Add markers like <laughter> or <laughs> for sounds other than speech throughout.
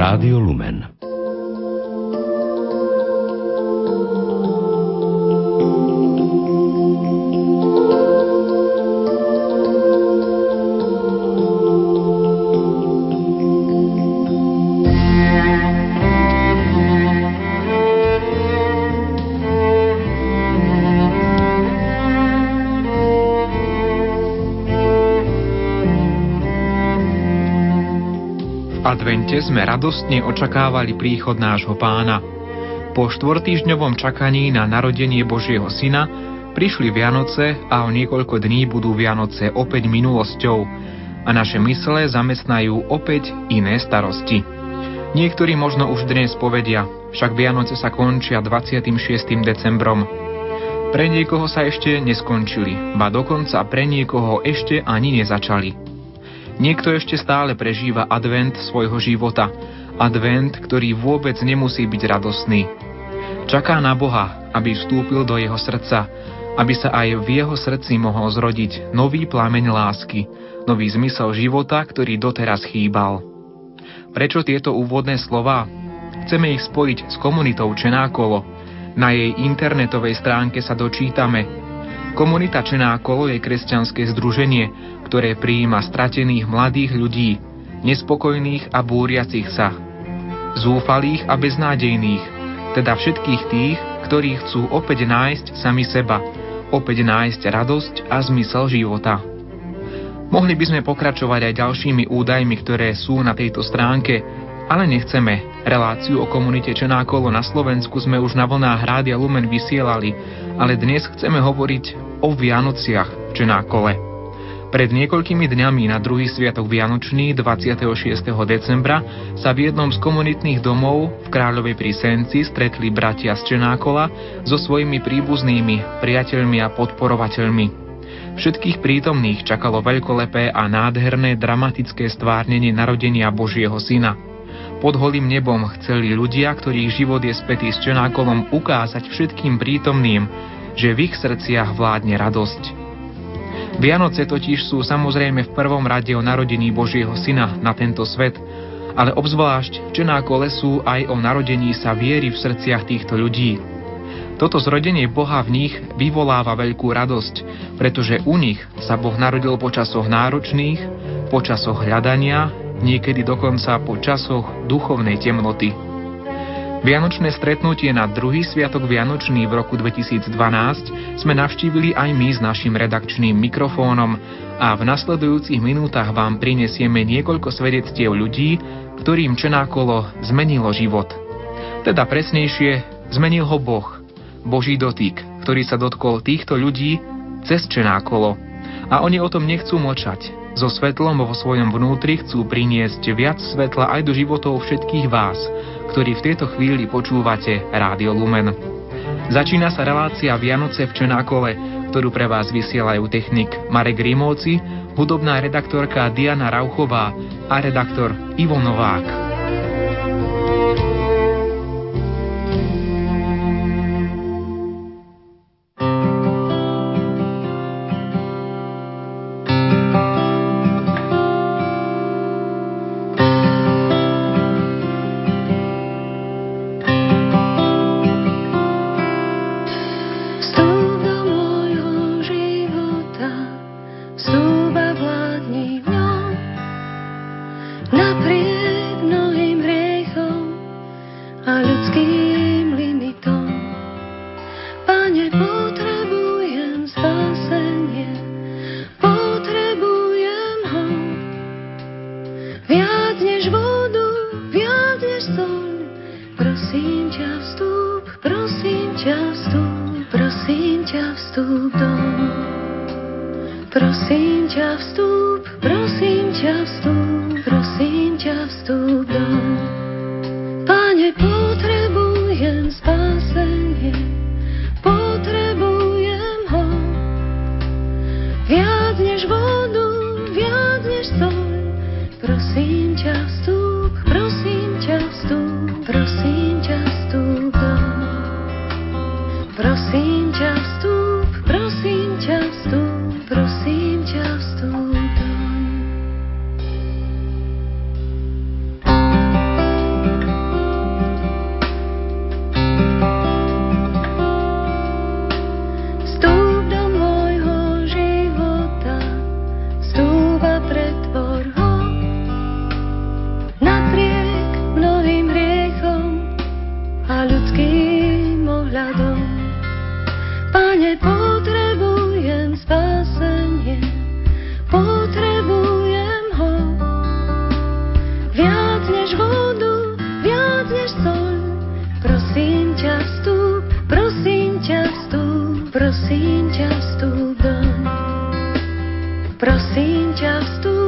Rádio Lumen. Advente sme radostne očakávali príchod nášho pána. Po štvortýždňovom čakaní na narodenie Božieho syna prišli Vianoce a o niekoľko dní budú Vianoce opäť minulosťou a naše mysle zamestnajú opäť iné starosti. Niektorí možno už dnes povedia, však Vianoce sa končia 26. decembrom. Pre niekoho sa ešte neskončili, ba dokonca pre niekoho ešte ani nezačali. Niekto ešte stále prežíva advent svojho života. Advent, ktorý vôbec nemusí byť radosný. Čaká na Boha, aby vstúpil do jeho srdca, aby sa aj v jeho srdci mohol zrodiť nový plameň lásky, nový zmysel života, ktorý doteraz chýbal. Prečo tieto úvodné slova? Chceme ich spojiť s komunitou Čenákolo. Na jej internetovej stránke sa dočítame. Komunita Čenákolo je kresťanské združenie, ktoré prijíma stratených mladých ľudí, nespokojných a búriacich sa, zúfalých a beznádejných, teda všetkých tých, ktorí chcú opäť nájsť sami seba, opäť nájsť radosť a zmysel života. Mohli by sme pokračovať aj ďalšími údajmi, ktoré sú na tejto stránke, ale nechceme. Reláciu o komunite Čenákolo na Slovensku sme už na vlnách Rádia Lumen vysielali, ale dnes chceme hovoriť o Vianociach v Čenákole. Pred niekoľkými dňami na druhý sviatok Vianočný 26. decembra sa v jednom z komunitných domov v Kráľovej pri Senci stretli bratia z Čenákola so svojimi príbuznými, priateľmi a podporovateľmi. Všetkých prítomných čakalo veľkolepé a nádherné dramatické stvárnenie narodenia Božieho Syna. Pod holým nebom chceli ľudia, ktorých život je spätý s Čenákolom, ukázať všetkým prítomným, že v ich srdciach vládne radosť. Vianoce totiž sú samozrejme v prvom rade o narodení Božieho Syna na tento svet, ale obzvlášť Čenákole sú aj o narodení sa viery v srdciach týchto ľudí. Toto zrodenie Boha v nich vyvoláva veľkú radosť, pretože u nich sa Boh narodil po časoch náročných, po časoch hľadania, niekedy dokonca po časoch duchovnej temnoty. Vianočné stretnutie na druhý sviatok Vianočný v roku 2012 sme navštívili aj my s našim redakčným mikrofónom a v nasledujúcich minútach vám prinesieme niekoľko svedectiev ľudí, ktorým Čenákolo zmenilo život. Teda presnejšie, zmenil ho Boh, Boží dotyk, ktorý sa dotkol týchto ľudí cez Čenákolo. A oni o tom nechcú močať. So svetlom vo svojom vnútri chcú priniesť viac svetla aj do životov všetkých vás, ktorí v tejto chvíli počúvate Rádio Lumen. Začína sa relácia Vianoce v Čenákole, ktorú pre vás vysielajú technik Marek Rímovci, hudobná redaktorka Diana Rauchová a redaktor Ivo Novák. prosím ťa vstúp doň, prosím ťa vstúp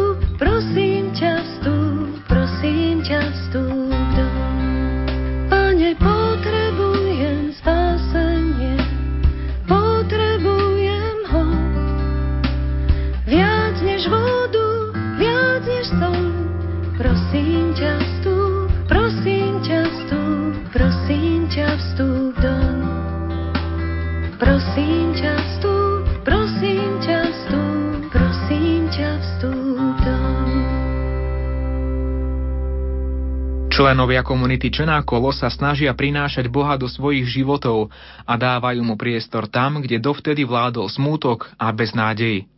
Členovia komunity Čenákolo sa snažia prinášať Boha do svojich životov a dávajú mu priestor tam, kde dovtedy vládol smútok a beznádej.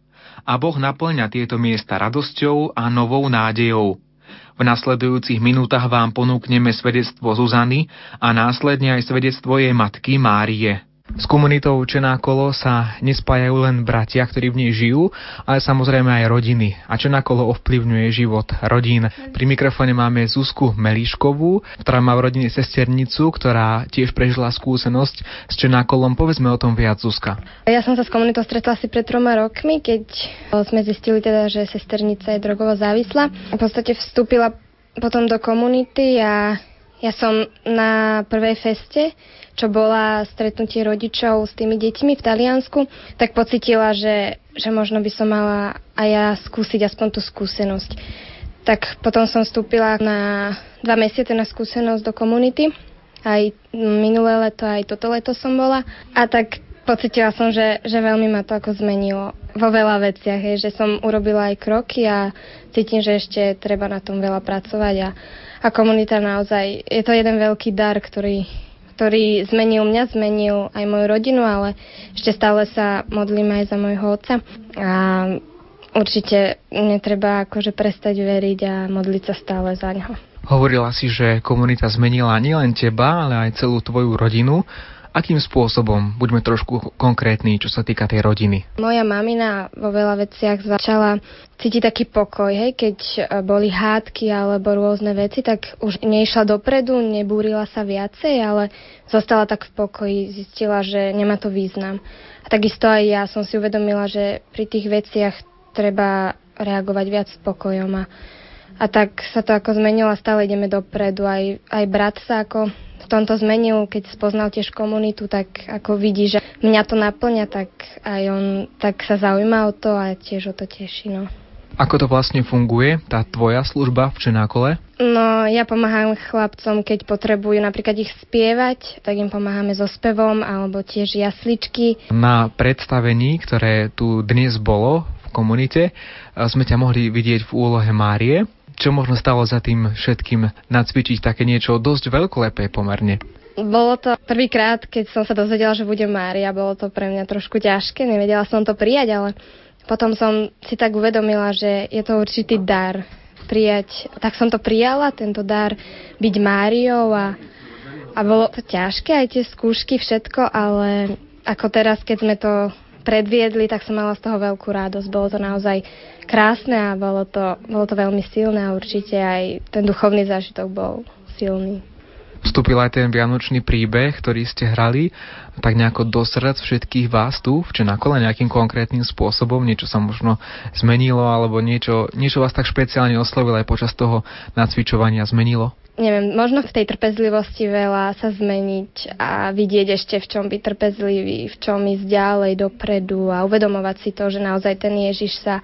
A Boh naplňa tieto miesta radosťou a novou nádejou. V nasledujúcich minútach vám ponúkneme svedectvo Zuzany a následne aj svedectvo jej matky Márie. S komunitou Čená kolo sa nespájajú len bratia, ktorí v nej žijú, ale samozrejme aj rodiny. A Čená kolo ovplyvňuje život rodín. Pri mikrofóne máme Zuzku Melíškovú, ktorá má v rodine sesternicu, ktorá tiež prežila skúsenosť s Čená kolom. Povedzme o tom viac, Zuzka. Ja som sa s komunitou stretla asi pred troma rokmi, keď sme zistili teda, že sesternica je drogovo závislá. V podstate vstúpila potom do komunity a ja som na prvej feste čo bola stretnutie rodičov s tými deťmi v Taliansku, tak pocitila, že, že možno by som mala aj ja skúsiť aspoň tú skúsenosť. Tak potom som vstúpila na dva mesiace na skúsenosť do komunity. Aj minulé leto, aj toto leto som bola. A tak pocitila som, že, že veľmi ma to ako zmenilo vo veľa veciach, je, že som urobila aj kroky a cítim, že ešte treba na tom veľa pracovať a, a komunita naozaj, je to jeden veľký dar, ktorý, ktorý zmenil mňa, zmenil aj moju rodinu, ale ešte stále sa modlím aj za môjho otca. A určite netreba akože prestať veriť a modliť sa stále za neho. Hovorila si, že komunita zmenila nielen teba, ale aj celú tvoju rodinu. Akým spôsobom? Buďme trošku konkrétni, čo sa týka tej rodiny. Moja mamina vo veľa veciach začala cítiť taký pokoj, hej, keď e, boli hádky alebo rôzne veci, tak už neišla dopredu, nebúrila sa viacej, ale zostala tak v pokoji, zistila, že nemá to význam. A takisto aj ja som si uvedomila, že pri tých veciach treba reagovať viac spokojom a, a tak sa to ako zmenilo a stále ideme dopredu. Aj, aj brat sa ako v tomto zmenil, keď spoznal tiež komunitu, tak ako vidí, že mňa to naplňa, tak aj on tak sa zaujíma o to a tiež o to teší. No. Ako to vlastne funguje, tá tvoja služba v Čenákole? No, ja pomáham chlapcom, keď potrebujú napríklad ich spievať, tak im pomáhame so spevom, alebo tiež jasličky. Na predstavení, ktoré tu dnes bolo v komunite, sme ťa mohli vidieť v úlohe Márie. Čo možno stalo za tým všetkým nacvičiť také niečo dosť veľkolepé pomerne? Bolo to prvýkrát, keď som sa dozvedela, že bude Mária. Bolo to pre mňa trošku ťažké, nevedela som to prijať, ale potom som si tak uvedomila, že je to určitý dar prijať. Tak som to prijala, tento dar byť Máriou a, a bolo to ťažké, aj tie skúšky, všetko, ale ako teraz, keď sme to predviedli, tak som mala z toho veľkú radosť. Bolo to naozaj krásne a bolo to, bolo to veľmi silné a určite aj ten duchovný zážitok bol silný. Vstúpil aj ten vianočný príbeh, ktorý ste hrali, tak nejako do srdc všetkých vás tu v Čenakole nejakým konkrétnym spôsobom, niečo sa možno zmenilo, alebo niečo, niečo vás tak špeciálne oslovilo aj počas toho nacvičovania zmenilo? Neviem, možno v tej trpezlivosti veľa sa zmeniť a vidieť ešte, v čom byť trpezlivý, v čom ísť ďalej dopredu a uvedomovať si to, že naozaj ten Ježiš sa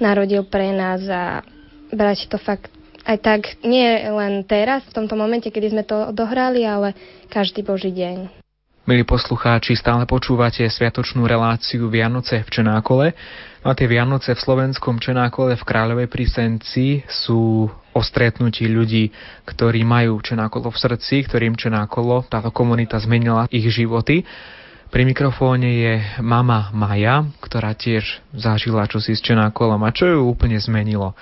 narodil pre nás a brať to fakt aj tak nie len teraz, v tomto momente, kedy sme to odohrali, ale každý Boží deň. Milí poslucháči, stále počúvate sviatočnú reláciu Vianoce v Čenákole. No a tie Vianoce v slovenskom Čenákole v Kráľovej prísenci sú o stretnutí ľudí, ktorí majú Čenákolo v srdci, ktorým Čenákolo, táto komunita zmenila ich životy. Pri mikrofóne je mama Maja, ktorá tiež zažila čosi s Čenákolom a čo ju úplne zmenilo.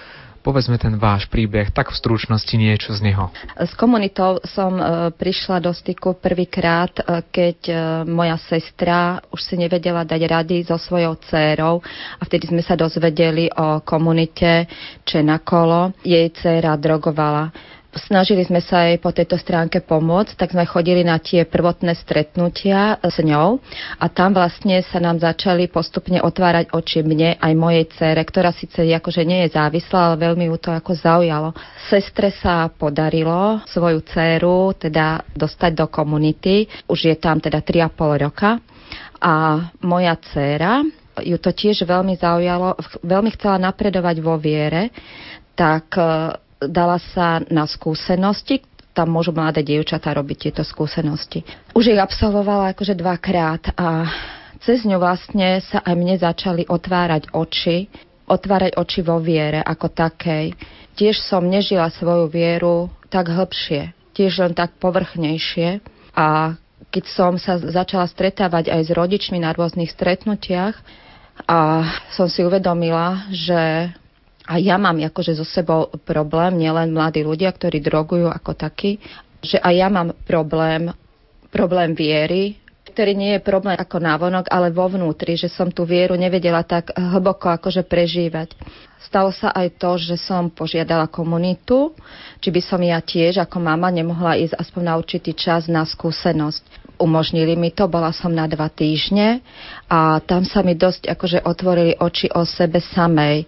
Povedzme ten váš príbeh, tak v stručnosti niečo z neho. S komunitou som e, prišla do styku prvýkrát, e, keď e, moja sestra už si nevedela dať rady so svojou dcérou a vtedy sme sa dozvedeli o komunite Čenakolo. Jej dcéra drogovala Snažili sme sa aj po tejto stránke pomôcť, tak sme chodili na tie prvotné stretnutia s ňou. A tam vlastne sa nám začali postupne otvárať oči mne aj mojej cére, ktorá síce akože nie je závislá, ale veľmi ju to ako zaujalo. Sestre sa podarilo svoju dceru teda dostať do komunity, už je tam teda 3,5 roka. A moja dcéra ju to tiež veľmi zaujalo, veľmi chcela napredovať vo viere, tak dala sa na skúsenosti, tam môžu mladé dievčatá robiť tieto skúsenosti. Už ich absolvovala akože dvakrát a cez ňu vlastne sa aj mne začali otvárať oči otvárať oči vo viere ako takej. Tiež som nežila svoju vieru tak hĺbšie, tiež len tak povrchnejšie. A keď som sa začala stretávať aj s rodičmi na rôznych stretnutiach a som si uvedomila, že a ja mám akože so sebou problém, nielen mladí ľudia, ktorí drogujú ako takí, že aj ja mám problém, problém viery, ktorý nie je problém ako návonok, ale vo vnútri, že som tú vieru nevedela tak hlboko akože prežívať. Stalo sa aj to, že som požiadala komunitu, či by som ja tiež ako mama nemohla ísť aspoň na určitý čas na skúsenosť. Umožnili mi to, bola som na dva týždne a tam sa mi dosť akože otvorili oči o sebe samej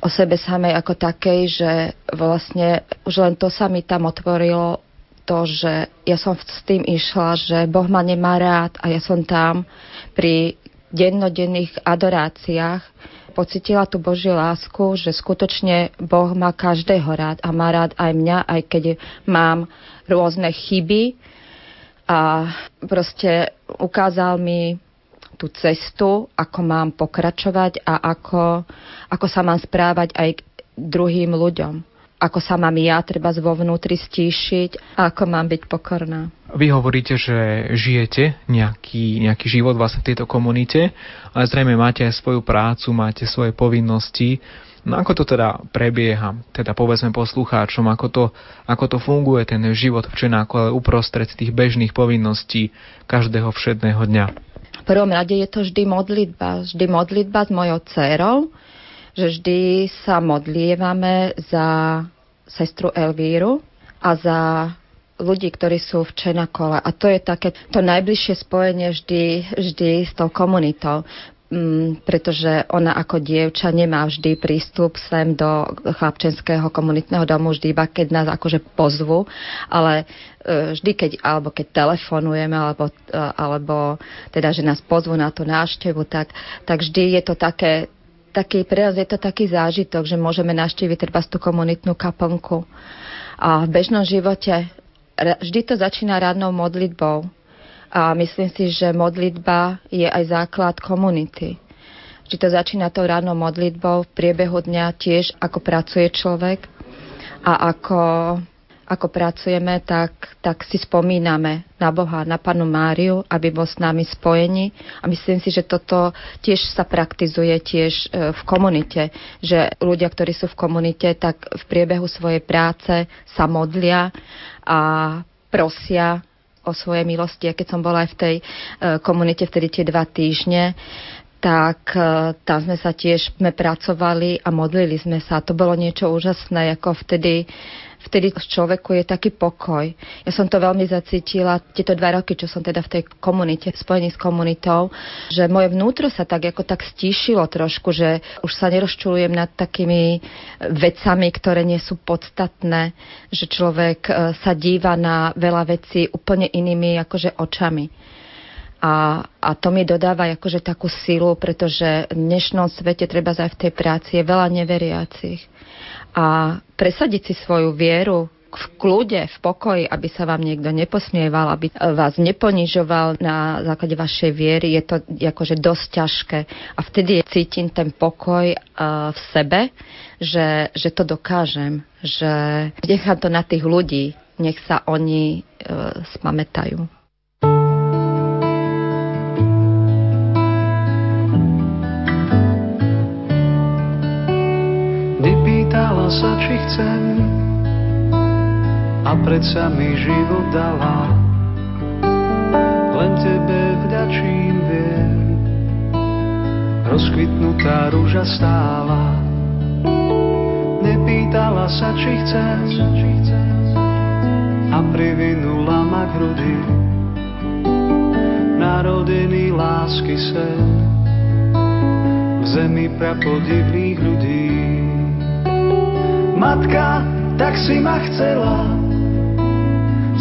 o sebe samej ako takej, že vlastne už len to sa mi tam otvorilo to, že ja som s tým išla, že Boh ma nemá rád a ja som tam pri dennodenných adoráciách. Pocitila tú Božiu lásku, že skutočne Boh má každého rád a má rád aj mňa, aj keď mám rôzne chyby. A proste ukázal mi tú cestu, ako mám pokračovať a ako, ako sa mám správať aj k druhým ľuďom. Ako sa mám ja treba vo vnútri stíšiť a ako mám byť pokorná. Vy hovoríte, že žijete nejaký, nejaký život vlastne v tejto komunite, ale zrejme máte aj svoju prácu, máte svoje povinnosti. No ako to teda prebieha? Teda povedzme poslucháčom, ako to, ako to funguje ten život v Čenáku, ale uprostred tých bežných povinností každého všedného dňa prvom rade je to vždy modlitba. Vždy modlitba s mojou dcerou, že vždy sa modlievame za sestru Elvíru a za ľudí, ktorí sú v Čenakole. A to je také to najbližšie spojenie vždy, vždy s tou komunitou pretože ona ako dievča nemá vždy prístup sem do chlapčenského komunitného domu, vždy iba keď nás akože pozvu, ale e, vždy keď, alebo keď telefonujeme, alebo, e, alebo teda, že nás pozvu na tú návštevu, tak, tak vždy je to také, taký, pre nás je to taký zážitok, že môžeme navštíviť treba tú komunitnú kaplnku. A v bežnom živote vždy to začína radnou modlitbou a myslím si, že modlitba je aj základ komunity. Či to začína tou ránou modlitbou v priebehu dňa tiež, ako pracuje človek a ako, ako pracujeme, tak, tak si spomíname na Boha, na Panu Máriu, aby bol s nami spojení. A myslím si, že toto tiež sa praktizuje tiež e, v komunite, že ľudia, ktorí sú v komunite, tak v priebehu svojej práce sa modlia a prosia o svojej milosti. A keď som bola aj v tej e, komunite vtedy tie dva týždne, tak e, tam sme sa tiež sme pracovali a modlili sme sa. To bolo niečo úžasné, ako vtedy vtedy v človeku je taký pokoj. Ja som to veľmi zacítila tieto dva roky, čo som teda v tej komunite, spojení s komunitou, že moje vnútro sa tak ako tak stíšilo trošku, že už sa nerozčulujem nad takými vecami, ktoré nie sú podstatné, že človek e, sa díva na veľa vecí úplne inými akože očami. A, a to mi dodáva akože takú silu, pretože v dnešnom svete treba aj v tej práci je veľa neveriacich a presadiť si svoju vieru v kľude, v pokoji, aby sa vám niekto neposmieval, aby vás neponižoval na základe vašej viery, je to akože dosť ťažké. A vtedy cítim ten pokoj uh, v sebe, že, že to dokážem, že nechám to na tých ľudí, nech sa oni uh, sa, či chcem a predsa mi život dala. Len tebe vďačím viem, rozkvitnutá rúža stála. Nepýtala sa, či chcem a privinula ma k hrudi. Narodený lásky sen v zemi prapodivných ľudí. Matka, tak si ma chcela,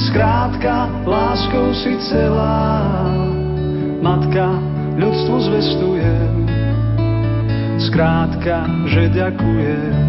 skrátka, láskou si celá. Matka, ľudstvu zvestujem, skrátka, že ďakujem.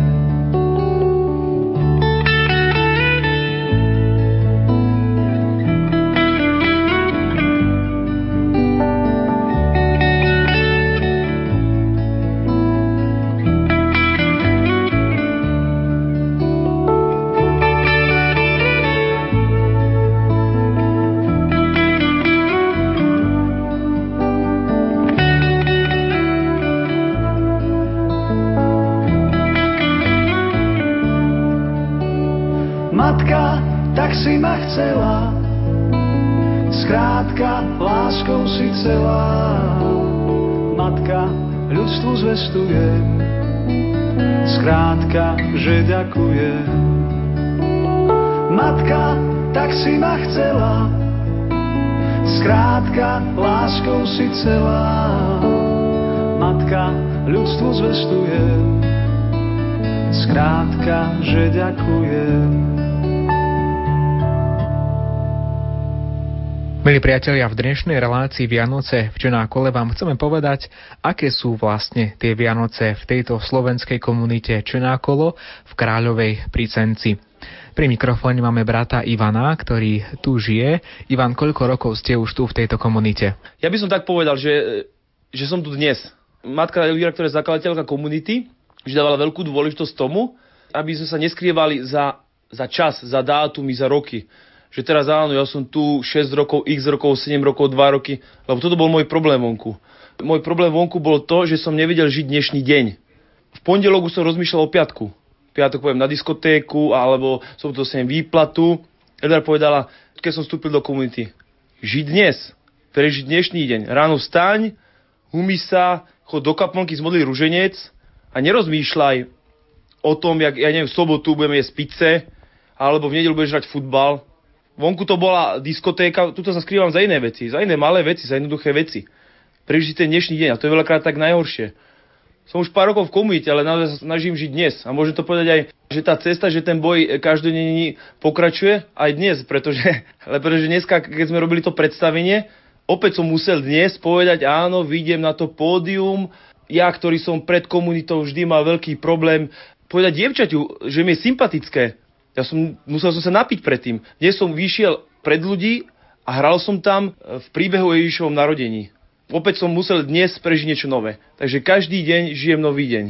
Skrátka, láskou si celá. Matka, ľudstvu zvestujem. Skrátka, že ďakujem. Milí priatelia, v dnešnej relácii Vianoce v Čenákole vám chceme povedať, aké sú vlastne tie Vianoce v tejto slovenskej komunite Čenákolo v Kráľovej Pricenci. Pri mikrofóne máme brata Ivana, ktorý tu žije. Ivan, koľko rokov ste už tu v tejto komunite? Ja by som tak povedal, že, že som tu dnes. Matka Elvira, ktorá je zakladateľka komunity, že dávala veľkú dôležitosť tomu, aby sme sa neskrývali za, za čas, za dátumy, za roky že teraz áno, ja som tu 6 rokov, x rokov, 7 rokov, 2 roky, lebo toto bol môj problém vonku. Môj problém vonku bol to, že som nevedel žiť dnešný deň. V pondelok som rozmýšľal o piatku. Piatok poviem na diskotéku, alebo som to sem výplatu. Edar povedala, keď som vstúpil do komunity, žiť dnes, prežiť dnešný deň. Ráno vstaň, humy sa, chod do kaplnky, zmodli ruženec a nerozmýšľaj o tom, jak, ja neviem, v sobotu budeme jesť pice, alebo v nedelu budeš hrať futbal, Vonku to bola diskotéka, tuto sa skrývam za iné veci, za iné malé veci, za jednoduché veci. Prežiť ten dnešný deň a to je veľakrát tak najhoršie. Som už pár rokov v komunite, ale naozaj sa snažím žiť dnes. A môžem to povedať aj, že tá cesta, že ten boj každodenný pokračuje aj dnes, pretože, <laughs> pretože dneska, keď sme robili to predstavenie, opäť som musel dnes povedať, áno, vidiem na to pódium, ja, ktorý som pred komunitou vždy mal veľký problém, povedať dievčaťu, že mi je sympatické, ja som, musel som sa napiť predtým. Dnes som vyšiel pred ľudí a hral som tam v príbehu Ježišovom narodení. Opäť som musel dnes prežiť niečo nové. Takže každý deň žijem nový deň.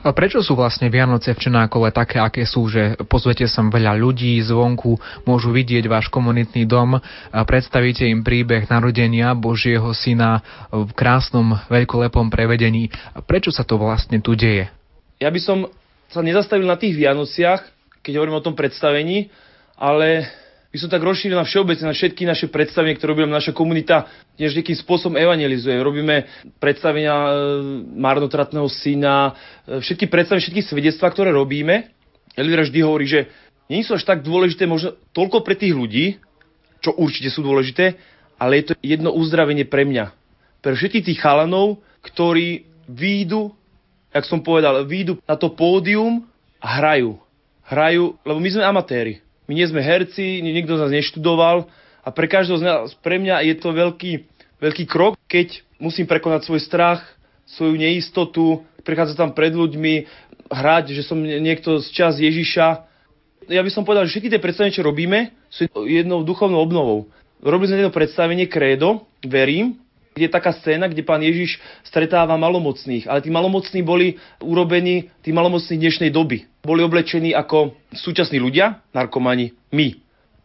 A prečo sú vlastne Vianoce v Čenákole také, aké sú, že pozvete sem veľa ľudí zvonku, môžu vidieť váš komunitný dom, a predstavíte im príbeh narodenia Božieho syna v krásnom veľkolepom prevedení. A prečo sa to vlastne tu deje? Ja by som sa nezastavil na tých Vianociach, keď hovorím o tom predstavení, ale by som tak rozšíril na všeobecne na všetky naše predstavenia, ktoré robíme naša komunita, tiež nejakým spôsobom evangelizuje. Robíme predstavenia e, marnotratného syna, e, všetky predstavenia, všetky svedectvá, ktoré robíme. Elvira vždy hovorí, že nie sú až tak dôležité možno toľko pre tých ľudí, čo určite sú dôležité, ale je to jedno uzdravenie pre mňa. Pre všetkých tých chalanov, ktorí výjdu, jak som povedal, výjdu na to pódium a hrajú hrajú, lebo my sme amatéri. My nie sme herci, nikto z nás neštudoval a pre každého z nás, pre mňa je to veľký, veľký krok, keď musím prekonať svoj strach, svoju neistotu, prechádzať tam pred ľuďmi, hrať, že som niekto z čas Ježiša. Ja by som povedal, že všetky tie predstavenia, čo robíme, sú jednou duchovnou obnovou. Robili sme jedno predstavenie Credo, verím, je taká scéna, kde pán Ježiš stretáva malomocných, ale tí malomocní boli urobení, tí malomocní dnešnej doby. Boli oblečení ako súčasní ľudia, narkomani, my.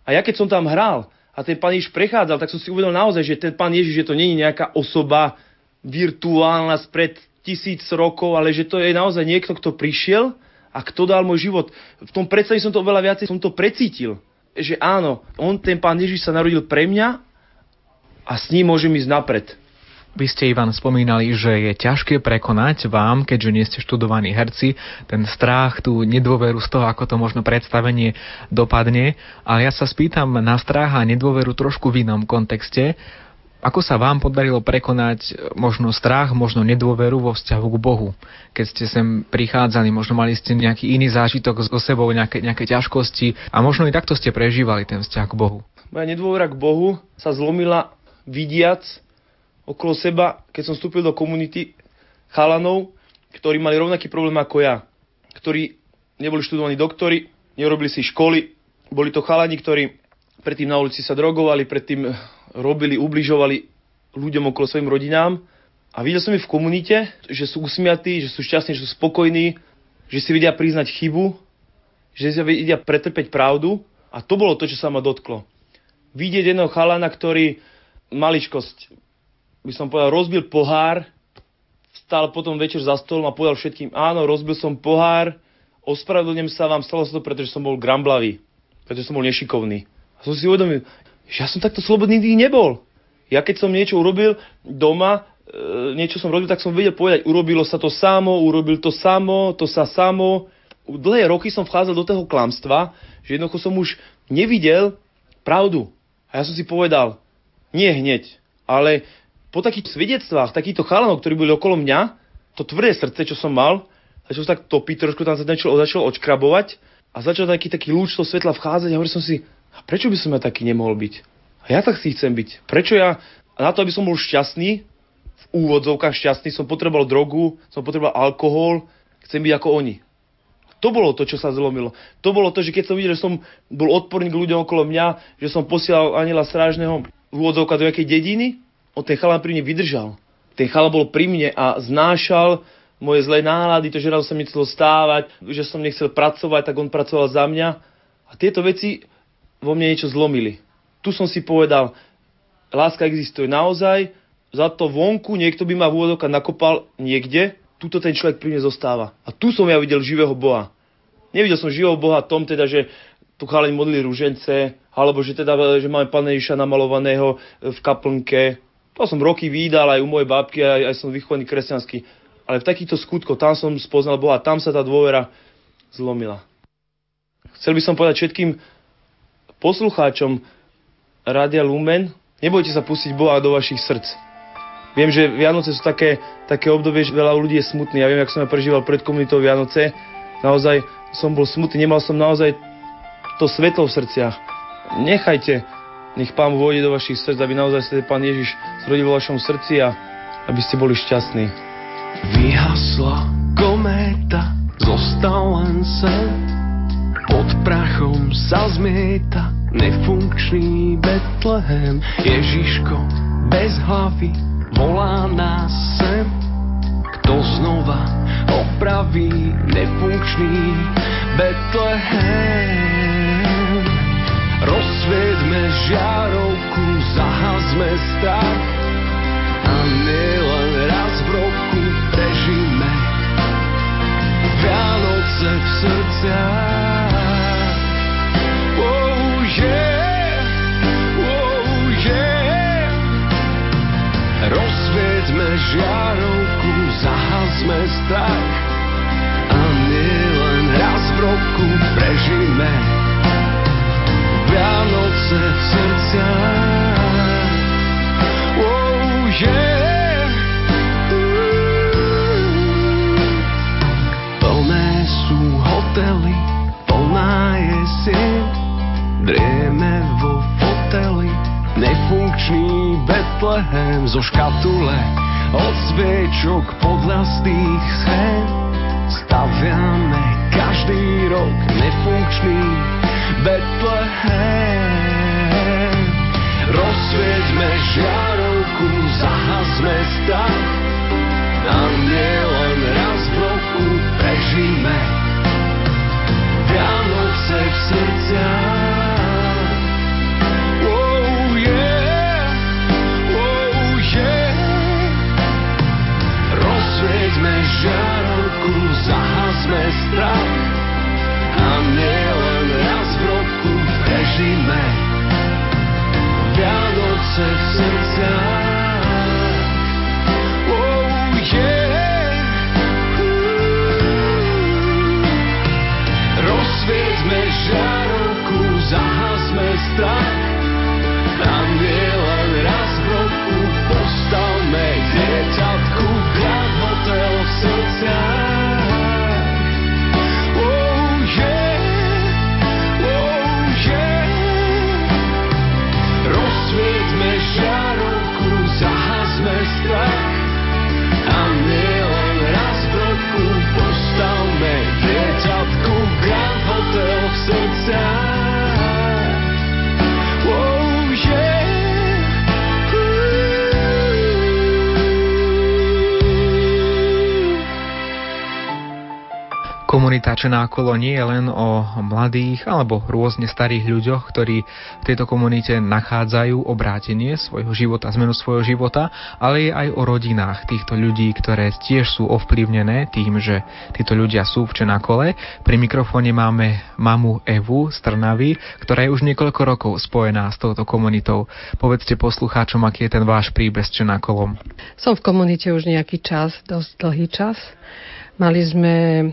A ja keď som tam hral a ten pán Ježiš prechádzal, tak som si uvedomil naozaj, že ten pán Ježiš, že to není nejaká osoba virtuálna spred tisíc rokov, ale že to je naozaj niekto, kto prišiel a kto dal môj život. V tom predstaví som to oveľa viacej, som to precítil. Že áno, on, ten pán Ježiš sa narodil pre mňa a s ním môžem ísť napred. Vy ste, Ivan, spomínali, že je ťažké prekonať vám, keďže nie ste študovaní herci, ten strach, tú nedôveru z toho, ako to možno predstavenie dopadne. Ale ja sa spýtam na strach a nedôveru trošku v inom kontexte. Ako sa vám podarilo prekonať možno strach, možno nedôveru vo vzťahu k Bohu? Keď ste sem prichádzali, možno mali ste nejaký iný zážitok so sebou, nejaké, nejaké ťažkosti a možno i takto ste prežívali ten vzťah k Bohu. Moja nedôvera k Bohu sa zlomila vidiac okolo seba, keď som vstúpil do komunity chalanov, ktorí mali rovnaký problém ako ja. Ktorí neboli študovaní doktori, nerobili si školy, boli to chalani, ktorí predtým na ulici sa drogovali, predtým robili, ubližovali ľuďom okolo svojim rodinám. A videl som ich v komunite, že sú usmiatí, že sú šťastní, že sú spokojní, že si vedia priznať chybu, že si vedia pretrpeť pravdu. A to bolo to, čo sa ma dotklo. Vidieť jedného chalana, ktorý maličkosť, by som povedal, rozbil pohár, stal potom večer za stolom a povedal všetkým, áno, rozbil som pohár, ospravedlňujem sa vám, stalo sa to, pretože som bol gramblavý. pretože som bol nešikovný. A som si uvedomil, že ja som takto slobodný nikdy nebol. Ja keď som niečo urobil doma, e, niečo som robil, tak som vedel povedať, urobilo sa to samo, urobil to samo, to sa samo. Dlhé roky som vchádzal do toho klamstva, že jednoducho som už nevidel pravdu. A ja som si povedal, nie hneď, ale po takých svedectvách, takýchto chalanov, ktorí boli okolo mňa, to tvrdé srdce, čo som mal, začal sa tak topiť, trošku tam sa začal, začal odškrabovať a začal taký, taký lúč toho svetla vchádzať a hovoril som si, a prečo by som ja taký nemohol byť? A ja tak si chcem byť. Prečo ja, na to, aby som bol šťastný, v úvodzovkách šťastný, som potreboval drogu, som potreboval alkohol, chcem byť ako oni. To bolo to, čo sa zlomilo. To bolo to, že keď som videl, že som bol odporný k ľuďom okolo mňa, že som posielal aniela strážneho v do nejakej dediny, on ten chalan pri mne vydržal. Ten chalan bol pri mne a znášal moje zlé nálady, to, že raz som nechcel stávať, že som nechcel pracovať, tak on pracoval za mňa. A tieto veci vo mne niečo zlomili. Tu som si povedal, láska existuje naozaj, za to vonku niekto by ma v úvodoka nakopal niekde, tuto ten človek pri mne zostáva. A tu som ja videl živého Boha. Nevidel som živého Boha tom teda, že tu chalani modlili ružence, alebo že teda, že máme Pána Ježiša namalovaného v kaplnke. To som roky vydal aj u mojej babky, aj, aj som vychovaný kresťanský. Ale v takýchto skutkoch, tam som spoznal Boha, tam sa tá dôvera zlomila. Chcel by som povedať všetkým poslucháčom Radia Lumen, nebojte sa pustiť Boha do vašich srdc. Viem, že Vianoce sú také, také obdobie, že veľa ľudí je smutný. Ja viem, jak som ja prežíval pred komunitou Vianoce. Naozaj som bol smutný, nemal som naozaj to svetlo v srdciach. Nechajte, nech Pán vôjde do vašich srdc, aby naozaj sa Pán Ježiš zrodil vo vašom srdci a aby ste boli šťastní. Vyhasla kométa, zostal len sen, pod prachom sa zmieta nefunkčný Betlehem. Ježiško bez hlavy volá nás sem. Kto znova opraví nefunkčný Betlehem? Rozsviedme žiarovku, zahazme strach. A nielen raz v roku prežíme Vianoce v srdciach. Rozsvietme žiarovku, zahazme strach. A nielen raz v roku prežíme Vianoce v srdciach. Oh. Plné sú hotely, plná je sieť, drieme vo foteli, nefunkčný Betlehem zo škatule od sviečok podľastých schém. Staviame každý rok nefunkčný Betlehem. Rozsvieťme žiarovku, zahazme stav a nielen raz v down. Komunita Čenákolo nie je len o mladých alebo rôzne starých ľuďoch, ktorí v tejto komunite nachádzajú obrátenie svojho života, zmenu svojho života, ale je aj o rodinách týchto ľudí, ktoré tiež sú ovplyvnené tým, že títo ľudia sú v Čenákole. Pri mikrofóne máme mamu Evu z Trnavy, ktorá je už niekoľko rokov spojená s touto komunitou. Povedzte poslucháčom, aký je ten váš príbeh s Čenákolom. Som v komunite už nejaký čas, dosť dlhý čas. Mali sme e,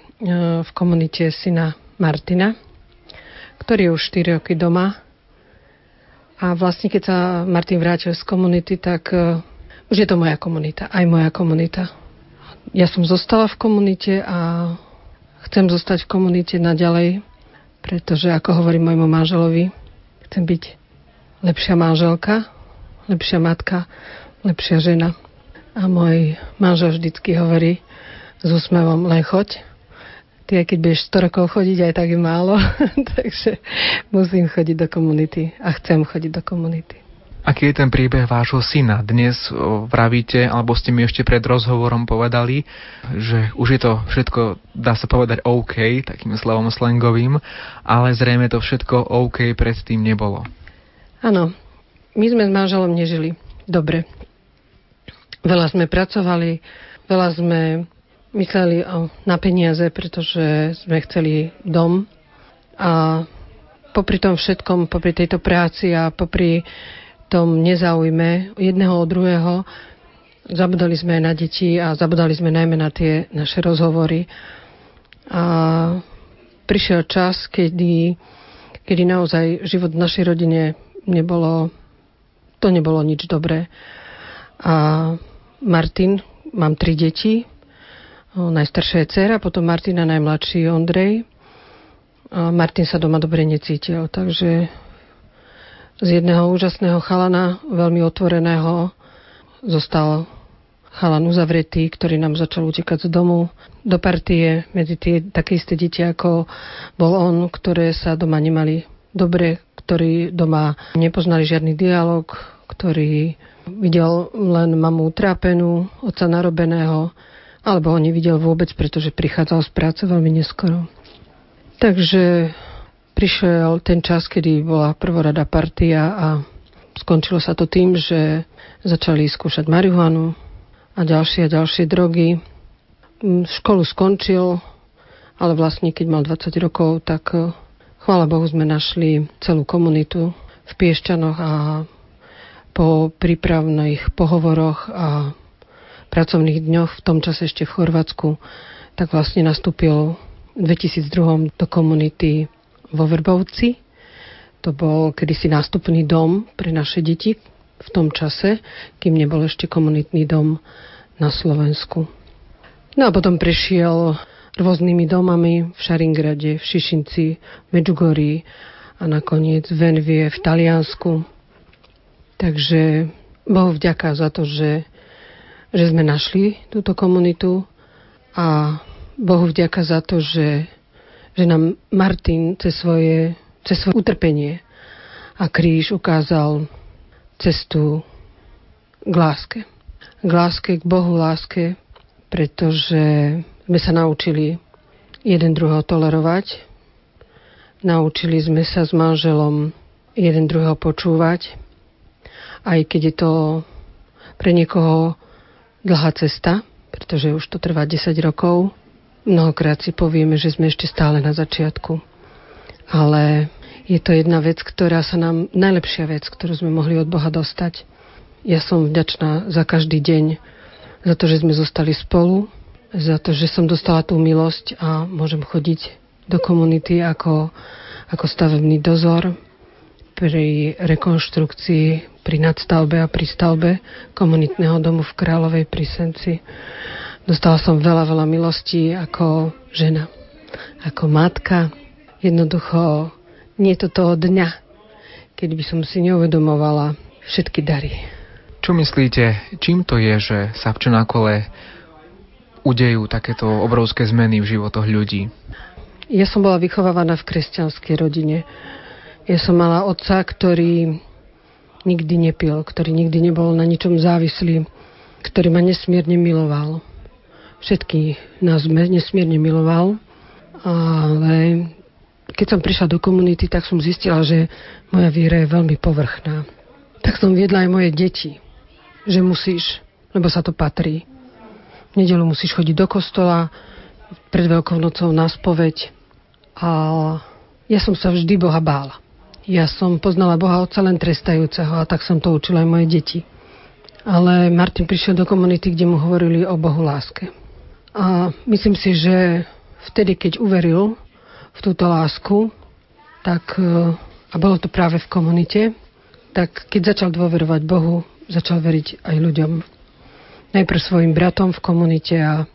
v komunite syna Martina, ktorý je už 4 roky doma. A vlastne, keď sa Martin vrátil z komunity, tak e, už je to moja komunita, aj moja komunita. Ja som zostala v komunite a chcem zostať v komunite naďalej, pretože, ako hovorím môjmu manželovi, chcem byť lepšia manželka, lepšia matka, lepšia žena. A môj manžel vždycky hovorí, s úsmevom len choď. Ty keď budeš 100 rokov chodiť, aj tak je málo. <laughs> Takže musím chodiť do komunity a chcem chodiť do komunity. Aký je ten príbeh vášho syna? Dnes vravíte, alebo ste mi ešte pred rozhovorom povedali, že už je to všetko, dá sa povedať, OK, takým slovom slangovým, ale zrejme to všetko OK predtým nebolo. Áno, my sme s manželom nežili dobre. Veľa sme pracovali, veľa sme mysleli na peniaze, pretože sme chceli dom a popri tom všetkom, popri tejto práci a popri tom nezaujme jedného od druhého, zabudali sme aj na deti a zabudali sme najmä na tie naše rozhovory. A prišiel čas, kedy, kedy naozaj život v našej rodine nebolo, to nebolo nič dobré. A Martin, mám tri deti, najstaršia je dcera, potom Martina najmladší Ondrej. A Martin sa doma dobre necítil, takže z jedného úžasného chalana, veľmi otvoreného, zostal chalan uzavretý, ktorý nám začal utekať z domu do partie medzi tie také isté deti, ako bol on, ktoré sa doma nemali dobre, ktorí doma nepoznali žiadny dialog, ktorý videl len mamu utrápenú, oca narobeného, alebo ho nevidel vôbec, pretože prichádzal z práce veľmi neskoro. Takže prišiel ten čas, kedy bola prvorada partia a skončilo sa to tým, že začali skúšať marihuanu a ďalšie a ďalšie drogy. Mm, školu skončil, ale vlastne keď mal 20 rokov, tak eh, chvála Bohu sme našli celú komunitu v Piešťanoch a po prípravných pohovoroch a pracovných dňoch, v tom čase ešte v Chorvátsku, tak vlastne nastúpil v 2002 do komunity vo Vrbovci. To bol kedysi nástupný dom pre naše deti v tom čase, kým nebol ešte komunitný dom na Slovensku. No a potom prešiel rôznymi domami v Šaringrade, v Šišinci, v Medžugorí a nakoniec v Envie v Taliansku. Takže Bohu vďaka za to, že že sme našli túto komunitu a Bohu vďaka za to, že, že nám Martin cez svoje, cez svoje utrpenie a kríž ukázal cestu k láske. K láske, k Bohu láske, pretože sme sa naučili jeden druhého tolerovať, naučili sme sa s manželom jeden druhého počúvať, aj keď je to pre niekoho dlhá cesta, pretože už to trvá 10 rokov. Mnohokrát si povieme, že sme ešte stále na začiatku. Ale je to jedna vec, ktorá sa nám, najlepšia vec, ktorú sme mohli od Boha dostať. Ja som vďačná za každý deň, za to, že sme zostali spolu, za to, že som dostala tú milosť a môžem chodiť do komunity ako, ako stavebný dozor pri rekonštrukcii pri nadstavbe a pri stavbe komunitného domu v Kráľovej Prisenci. Dostala som veľa, veľa milostí ako žena, ako matka. Jednoducho nie to toho dňa, keď by som si neuvedomovala všetky dary. Čo myslíte, čím to je, že sa v Čenákole udejú takéto obrovské zmeny v životoch ľudí? Ja som bola vychovávaná v kresťanskej rodine. Ja som mala otca, ktorý nikdy nepil, ktorý nikdy nebol na ničom závislý, ktorý ma nesmierne miloval. Všetky nás nesmierne miloval Ale keď som prišla do komunity, tak som zistila, že moja víra je veľmi povrchná. Tak som viedla aj moje deti, že musíš, lebo sa to patrí. V nedelu musíš chodiť do kostola, pred Veľkou nocou na spoveď. A ja som sa vždy Boha bála. Ja som poznala Boha Otca len trestajúceho a tak som to učila aj moje deti. Ale Martin prišiel do komunity, kde mu hovorili o Bohu láske. A myslím si, že vtedy, keď uveril v túto lásku, tak, e, a bolo to práve v komunite, tak keď začal dôverovať Bohu, začal veriť aj ľuďom. Najprv svojim bratom v komunite a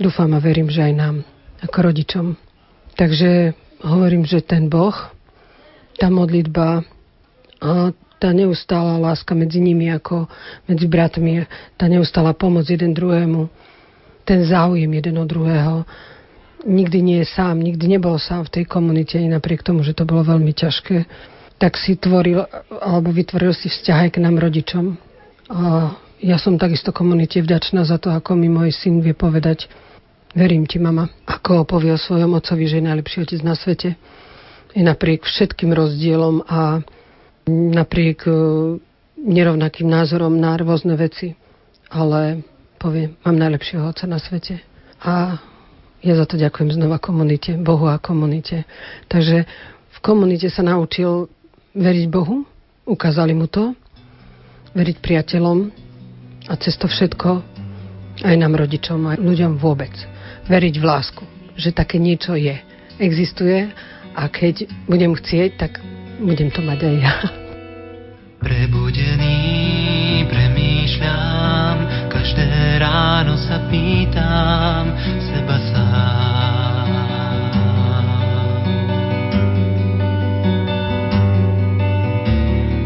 dúfam a verím, že aj nám, ako rodičom. Takže hovorím, že ten Boh, tá modlitba, a tá neustála láska medzi nimi ako medzi bratmi, tá neustála pomoc jeden druhému, ten záujem jeden od druhého, nikdy nie je sám, nikdy nebol sám v tej komunite, aj napriek tomu, že to bolo veľmi ťažké, tak si tvoril, alebo vytvoril si vzťah aj k nám rodičom. A ja som takisto komunite vďačná za to, ako mi môj syn vie povedať, verím ti, mama, ako povie o svojom otcovi, že je najlepší otec na svete. I napriek všetkým rozdielom a napriek e, nerovnakým názorom na rôzne veci. Ale povie, mám najlepšieho otca na svete. A ja za to ďakujem znova komunite, Bohu a komunite. Takže v komunite sa naučil veriť Bohu, ukázali mu to, veriť priateľom a cez to všetko aj nám rodičom, aj ľuďom vôbec. Veriť v lásku, že také niečo je, existuje a keď budem chcieť, tak budem to mať aj ja. Prebudený premýšľam, každé ráno sa pýtam seba sám.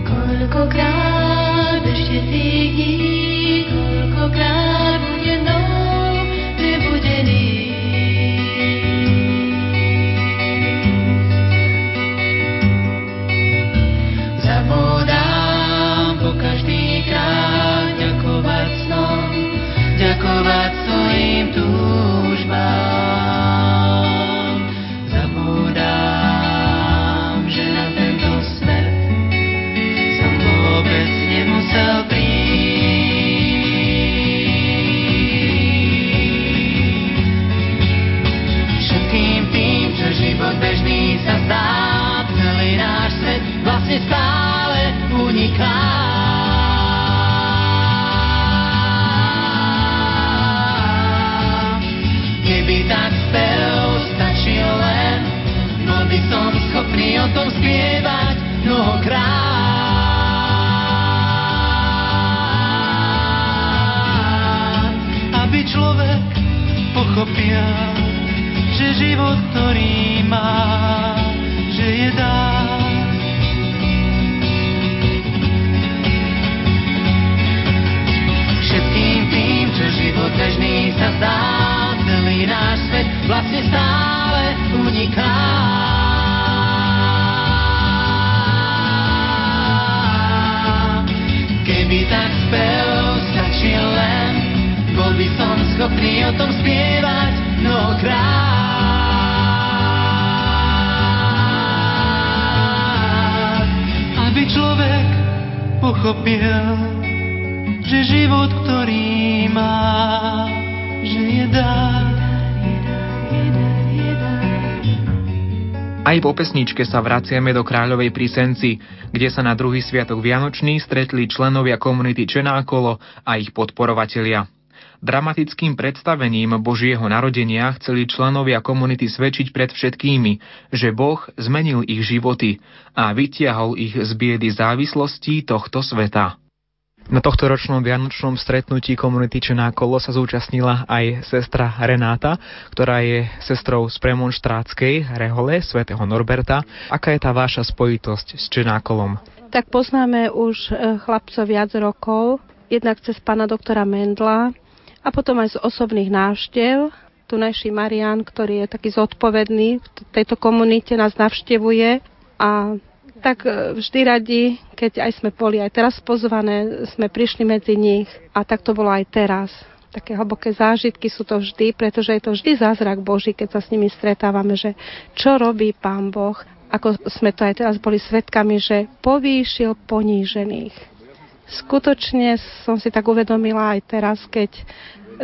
Koľkokrát ešte tých that's po pesničke sa vraciame do Kráľovej pri Senci, kde sa na druhý sviatok Vianočný stretli členovia komunity Čenákolo a ich podporovatelia. Dramatickým predstavením Božieho narodenia chceli členovia komunity svedčiť pred všetkými, že Boh zmenil ich životy a vytiahol ich z biedy závislostí tohto sveta. Na tohto ročnom vianočnom stretnutí komunity Čenákolo sa zúčastnila aj sestra Renáta, ktorá je sestrou z premonštrátskej rehole svätého Norberta. Aká je tá vaša spojitosť s Čenákolom? Tak poznáme už e, chlapcov viac rokov, jednak cez pána doktora Mendla a potom aj z osobných návštev. Tunajší Marian, ktorý je taký zodpovedný v tejto komunite, nás navštevuje a tak e, vždy radi, keď aj sme boli aj teraz pozvané, sme prišli medzi nich a tak to bolo aj teraz. také hlboké zážitky sú to vždy, pretože je to vždy zázrak Boží, keď sa s nimi stretávame, že čo robí Pán Boh, ako sme to aj teraz boli svetkami, že povýšil ponížených. Skutočne som si tak uvedomila aj teraz, keď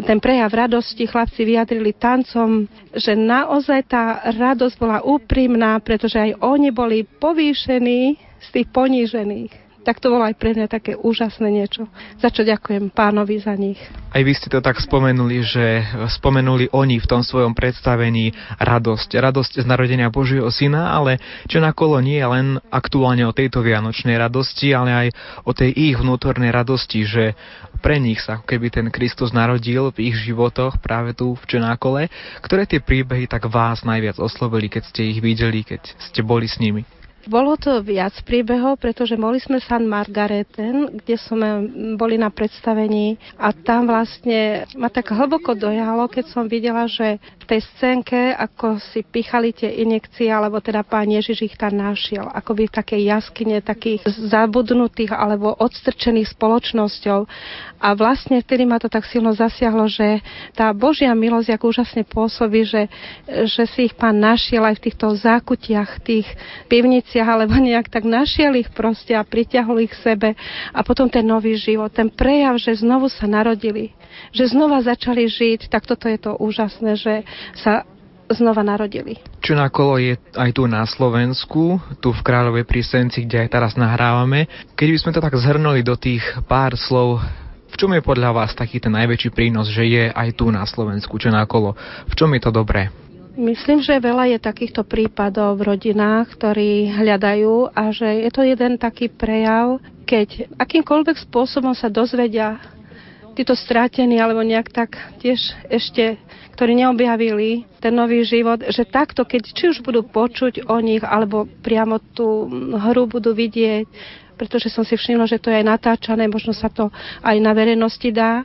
ten prejav radosti chlapci vyjadrili tancom, že naozaj tá radosť bola úprimná, pretože aj oni boli povýšení z tých ponížených tak to bolo aj pre mňa také úžasné niečo, za čo ďakujem pánovi za nich. Aj vy ste to tak spomenuli, že spomenuli oni v tom svojom predstavení radosť. Radosť z narodenia Božieho syna, ale čo na kolo nie je len aktuálne o tejto vianočnej radosti, ale aj o tej ich vnútornej radosti, že pre nich sa keby ten Kristus narodil v ich životoch práve tu v Čenákole. Ktoré tie príbehy tak vás najviac oslovili, keď ste ich videli, keď ste boli s nimi? Bolo to viac príbehov, pretože boli sme San Margareten, kde sme boli na predstavení a tam vlastne ma tak hlboko dojalo, keď som videla, že tej scénke, ako si pichali tie injekcie, alebo teda pán Ježiš ich tam našiel, by v takej jaskyne takých zabudnutých alebo odstrčených spoločnosťou. A vlastne vtedy ma to tak silno zasiahlo, že tá Božia milosť, ako úžasne pôsobí, že, že si ich pán našiel aj v týchto zákutiach tých pivnic veciach, alebo nejak tak našiel ich proste a priťahol ich sebe a potom ten nový život, ten prejav, že znovu sa narodili, že znova začali žiť, tak toto je to úžasné, že sa znova narodili. Čo na kolo je aj tu na Slovensku, tu v Kráľovej prísenci, kde aj teraz nahrávame. Keď by sme to tak zhrnuli do tých pár slov, v čom je podľa vás taký ten najväčší prínos, že je aj tu na Slovensku, čo na kolo? V čom je to dobré? Myslím, že veľa je takýchto prípadov v rodinách, ktorí hľadajú a že je to jeden taký prejav, keď akýmkoľvek spôsobom sa dozvedia títo strátení alebo nejak tak tiež ešte ktorí neobjavili ten nový život, že takto, keď či už budú počuť o nich, alebo priamo tú hru budú vidieť, pretože som si všimla, že to je aj natáčané, možno sa to aj na verejnosti dá.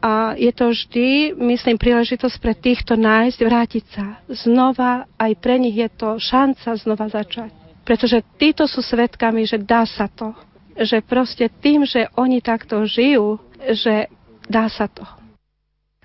A je to vždy, myslím, príležitosť pre týchto nájsť, vrátiť sa znova. Aj pre nich je to šanca znova začať. Pretože títo sú svetkami, že dá sa to. Že proste tým, že oni takto žijú, že dá sa to.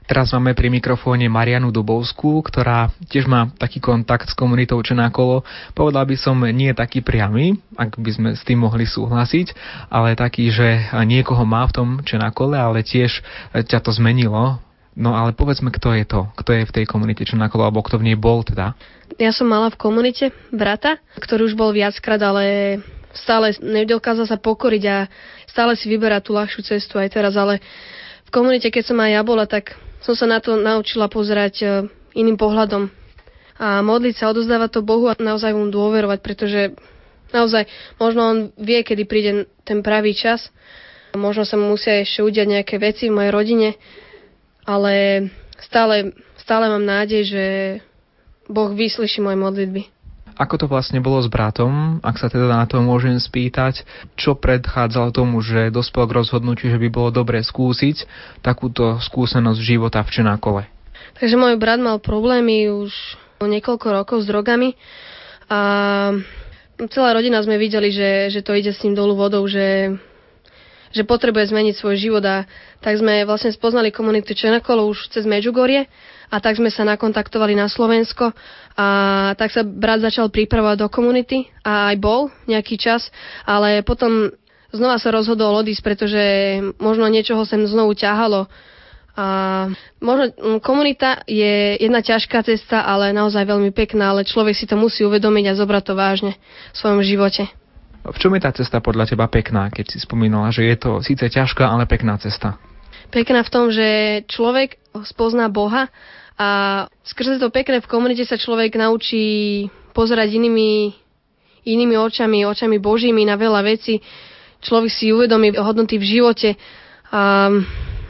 Teraz máme pri mikrofóne Marianu Dubovskú, ktorá tiež má taký kontakt s komunitou Čenákolo. Povedal by som nie taký priamy, ak by sme s tým mohli súhlasiť, ale taký, že niekoho má v tom Čenákole, ale tiež ťa to zmenilo. No ale povedzme, kto je to, kto je v tej komunite Čenákolo, alebo kto v nej bol teda. Ja som mala v komunite brata, ktorý už bol viackrát, ale stále nedokázal sa pokoriť a stále si vyberá tú ľahšiu cestu aj teraz, ale v komunite, keď som aj ja bola, tak som sa na to naučila pozerať e, iným pohľadom a modliť sa, odozdávať to Bohu a naozaj mu dôverovať, pretože naozaj možno on vie, kedy príde ten pravý čas. Možno sa mu musia ešte udiať nejaké veci v mojej rodine, ale stále, stále mám nádej, že Boh vyslyší moje modlitby. Ako to vlastne bolo s bratom, ak sa teda na to môžem spýtať, čo predchádzalo tomu, že dospel k rozhodnutiu, že by bolo dobre skúsiť takúto skúsenosť života v Čenákole? Takže môj brat mal problémy už niekoľko rokov s drogami a celá rodina sme videli, že, že to ide s ním dolu vodou, že, že potrebuje zmeniť svoj život a tak sme vlastne spoznali komunitu Čenakolo už cez Medžugorie a tak sme sa nakontaktovali na Slovensko a tak sa brat začal pripravovať do komunity a aj bol nejaký čas, ale potom znova sa rozhodol odísť, pretože možno niečoho sem znovu ťahalo. A možno komunita je jedna ťažká cesta, ale naozaj veľmi pekná, ale človek si to musí uvedomiť a zobrať to vážne v svojom živote. V čom je tá cesta podľa teba pekná, keď si spomínala, že je to síce ťažká, ale pekná cesta? Pekná v tom, že človek spozná Boha a skrze to pekné v komunite sa človek naučí pozerať inými, inými očami, očami Božími na veľa vecí. Človek si uvedomí hodnoty v živote. A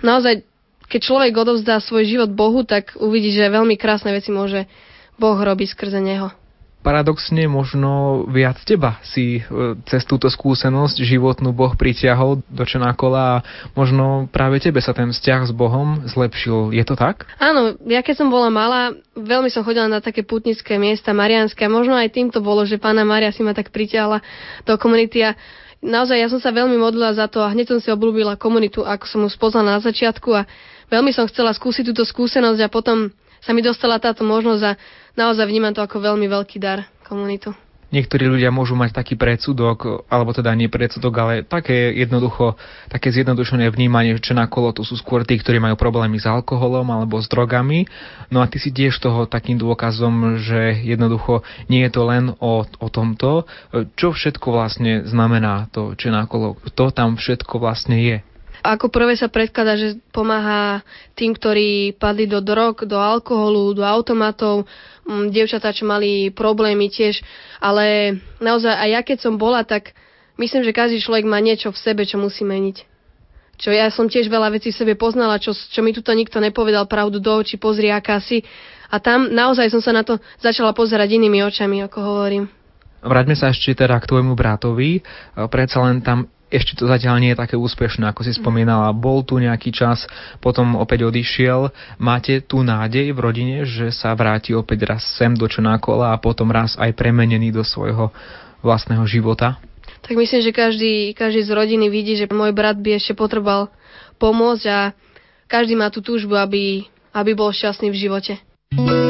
naozaj, keď človek odovzdá svoj život Bohu, tak uvidí, že veľmi krásne veci môže Boh robiť skrze neho paradoxne možno viac teba si e, cez túto skúsenosť životnú Boh pritiahol do Čenákola a možno práve tebe sa ten vzťah s Bohom zlepšil. Je to tak? Áno, ja keď som bola malá, veľmi som chodila na také putnické miesta marianské a možno aj týmto bolo, že pána Maria si ma tak pritiahla do komunity a naozaj ja som sa veľmi modlila za to a hneď som si obľúbila komunitu, ako som ju spoznala na začiatku a veľmi som chcela skúsiť túto skúsenosť a potom sa mi dostala táto možnosť a naozaj vnímam to ako veľmi veľký dar komunitu. Niektorí ľudia môžu mať taký predsudok, alebo teda nie predsudok, ale také jednoducho, také zjednodušené vnímanie, že na kolo to sú skôr tí, ktorí majú problémy s alkoholom alebo s drogami. No a ty si tiež toho takým dôkazom, že jednoducho nie je to len o, o tomto. Čo všetko vlastne znamená to, čo na kolo, to tam všetko vlastne je? Ako prvé sa predkladá, že pomáha tým, ktorí padli do drog, do alkoholu, do automatov, m, dievčatá, čo mali problémy tiež, ale naozaj aj ja keď som bola, tak myslím, že každý človek má niečo v sebe, čo musí meniť. Čo ja som tiež veľa vecí v sebe poznala, čo, čo mi tuto nikto nepovedal pravdu do očí, pozri, aká si. A tam naozaj som sa na to začala pozerať inými očami, ako hovorím. Vráťme sa ešte teda k tvojmu bratovi. Predsa len tam ešte to zatiaľ nie je také úspešné, ako si spomínala. Bol tu nejaký čas, potom opäť odišiel. Máte tu nádej v rodine, že sa vráti opäť raz sem do Čenákola a potom raz aj premenený do svojho vlastného života? Tak myslím, že každý, každý z rodiny vidí, že môj brat by ešte potreboval pomôcť a každý má tú túžbu, aby, aby bol šťastný v živote. Nad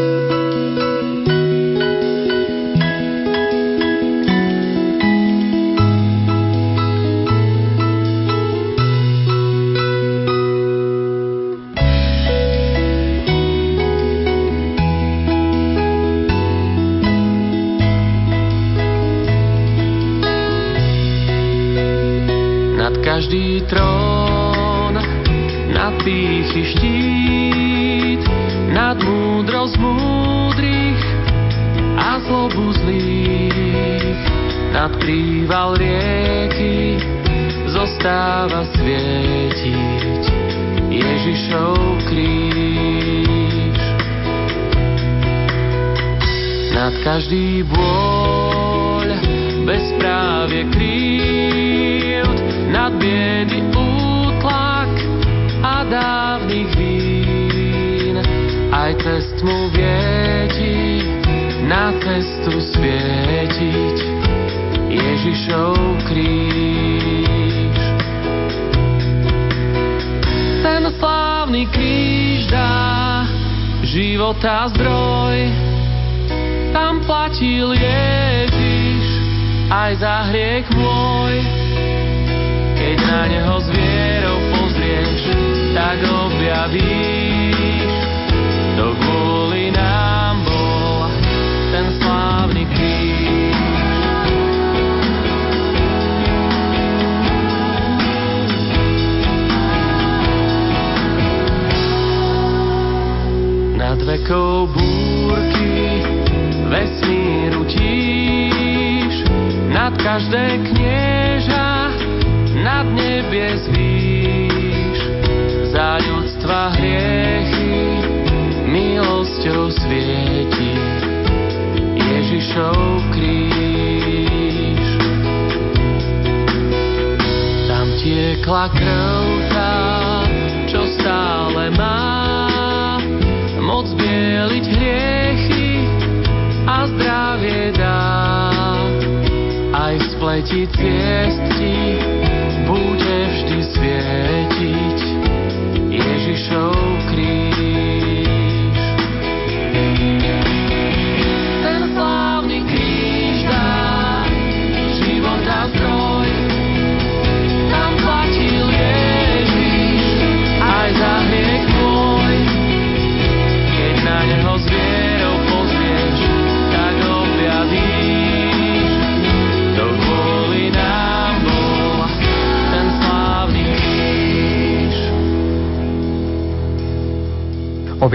zlobu zlých, nad príval rieky zostáva svietiť Ježišov kríž. Nad každý bôľ, bezprávie krívd, nad biedy útlak a dávnych vín. Aj cest mu vieti na cestu svietiť Ježišov kríž. Ten slávny kríž dá života zdroj, tam platil Ježiš aj za hriech môj. Keď na neho s vierou pozrieš, tak objavíš, vekou búrky vesmíru tíš, nad každé knieža, nad nebies výš, za ľudstva hriechy milosťou svieti Ježišov kríž. Tam tiekla krv tá, čo stále má moc bieliť hriechy a zdravie dá. Aj v spleti ciest ti bude vždy svietiť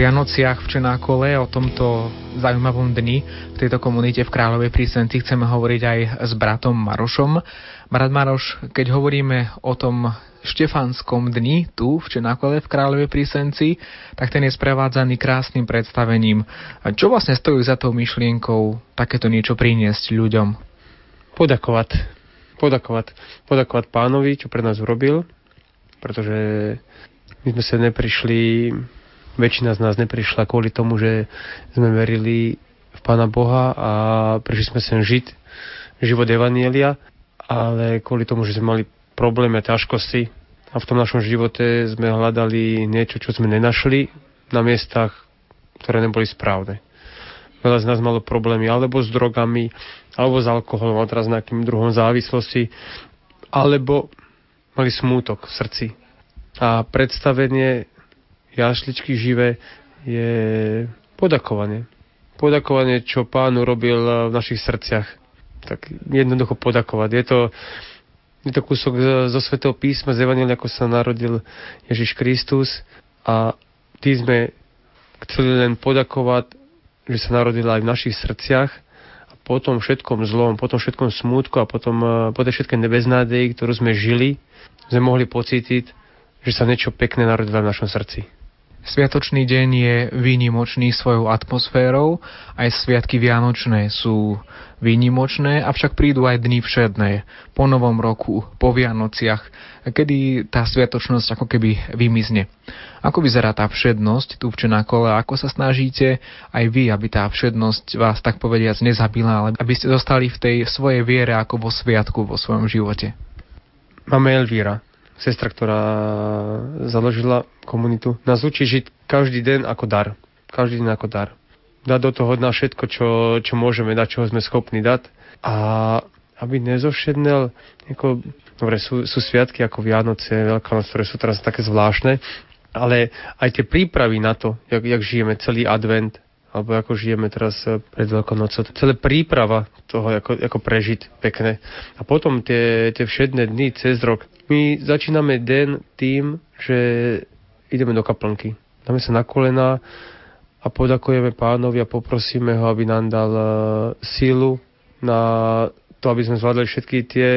Vianociach v Čenákole, o tomto zaujímavom dni v tejto komunite v Kráľovej prísenci chceme hovoriť aj s bratom Marošom. Brat Maroš, keď hovoríme o tom štefanskom dni tu v Čenákole v Kráľovej prísenci, tak ten je sprevádzaný krásnym predstavením. Čo vlastne stojí za tou myšlienkou takéto niečo priniesť ľuďom? podakovať, podakovať, podakovať pánovi, čo pre nás urobil, pretože my sme sa neprišli, väčšina z nás neprišla kvôli tomu, že sme verili v Pána Boha a prišli sme sem žiť život Evanielia, ale kvôli tomu, že sme mali problémy a ťažkosti a v tom našom živote sme hľadali niečo, čo sme nenašli na miestach, ktoré neboli správne. Veľa z nás malo problémy alebo s drogami, alebo s alkoholom, alebo teraz nejakým druhom závislosti, alebo mali smútok v srdci. A predstavenie jašličky živé je podakovanie. Podakovanie, čo pán urobil v našich srdciach. Tak jednoducho podakovať. Je to, je to kúsok zo Svetého písma, z Evangelia, ako sa narodil Ježiš Kristus a tí sme chceli len podakovať, že sa narodil aj v našich srdciach a po tom všetkom zlom, po tom všetkom smútku a potom eh, po tej všetkej nebeznádeji, ktorú sme žili, sme mohli pocítiť, že sa niečo pekné narodilo v našom srdci. Sviatočný deň je výnimočný svojou atmosférou, aj sviatky Vianočné sú výnimočné, avšak prídu aj dni všedné, po novom roku, po Vianociach, kedy tá sviatočnosť ako keby vymizne. Ako vyzerá tá všednosť tu v Čenakole, ako sa snažíte aj vy, aby tá všednosť vás tak povediac nezabila, ale aby ste zostali v tej svojej viere ako vo sviatku vo svojom živote? Máme Elvíra, sestra, ktorá založila komunitu, nás učí žiť každý deň ako dar. Každý deň ako dar. Dať do toho na všetko, čo, čo môžeme dať, čoho sme schopní dať. A aby nezovšednel, ako, dobre, sú, sú sviatky ako Vianoce, Veľká noc, ktoré sú teraz také zvláštne, ale aj tie prípravy na to, jak, jak žijeme celý advent, alebo ako žijeme teraz eh, pred Veľkonocou. Celé príprava toho, ako, ako prežiť pekne. A potom tie, tie všedné dny cez rok. My začíname den tým, že ideme do kaplnky. Dáme sa na kolena a podakujeme pánovi a poprosíme ho, aby nám dal uh, sílu na to, aby sme zvládli všetky tie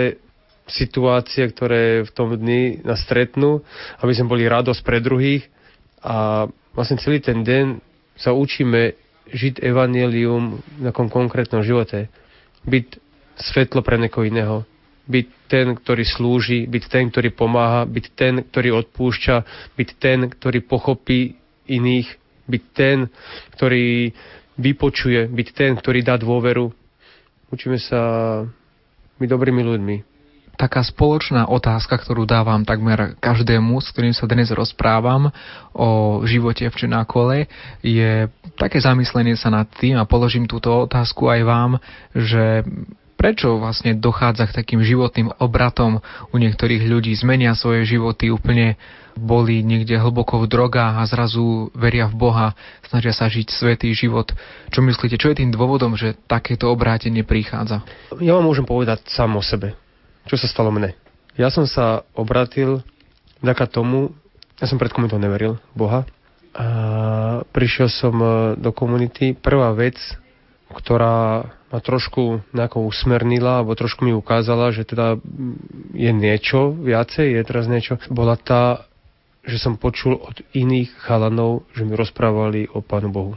situácie, ktoré v tom dni nás stretnú, aby sme boli radosť pre druhých a vlastne celý ten deň sa učíme žiť evanelium v nejakom konkrétnom živote. Byť svetlo pre niekoho iného byť ten, ktorý slúži, byť ten, ktorý pomáha, byť ten, ktorý odpúšťa, byť ten, ktorý pochopí iných, byť ten, ktorý vypočuje, byť ten, ktorý dá dôveru. Učíme sa byť dobrými ľuďmi. Taká spoločná otázka, ktorú dávam takmer každému, s ktorým sa dnes rozprávam o živote v Čenákole, je také zamyslenie sa nad tým a položím túto otázku aj vám, že prečo vlastne dochádza k takým životným obratom u niektorých ľudí, zmenia svoje životy úplne boli niekde hlboko v drogách a zrazu veria v Boha, snažia sa žiť svetý život. Čo myslíte, čo je tým dôvodom, že takéto obrátenie prichádza? Ja vám môžem povedať sám o sebe, čo sa stalo mne. Ja som sa obratil vďaka tomu, ja som pred komunitou neveril Boha, a prišiel som e, do komunity. Prvá vec, ktorá ma trošku nejako usmernila, alebo trošku mi ukázala, že teda je niečo viacej, je teraz niečo, bola tá, že som počul od iných chalanov, že mi rozprávali o Pánu Bohu.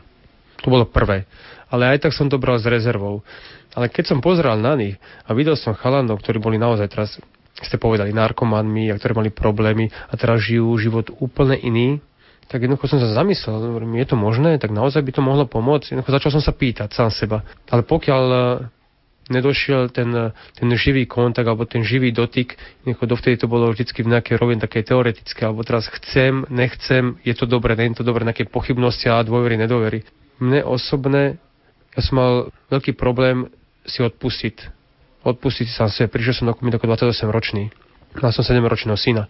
To bolo prvé. Ale aj tak som to bral s rezervou. Ale keď som pozrel na nich a videl som chalanov, ktorí boli naozaj teraz, ste povedali, narkomanmi a ktorí mali problémy a teraz žijú život úplne iný, tak jednoducho som sa zamyslel, hovorím, je to možné, tak naozaj by to mohlo pomôcť. Jednoducho začal som sa pýtať sám seba. Ale pokiaľ e, nedošiel ten, ten živý kontakt alebo ten živý dotyk, jednoducho dovtedy to bolo vždycky v nejakej rovine také teoretické, alebo teraz chcem, nechcem, je to dobré, nie je to dobré, nejaké pochybnosti a dôvery, nedôvery. Mne osobne, ja som mal veľký problém si odpustiť. Odpustiť sám sebe. Prišiel som do ako 28 ročný. Mal som 7 ročného syna,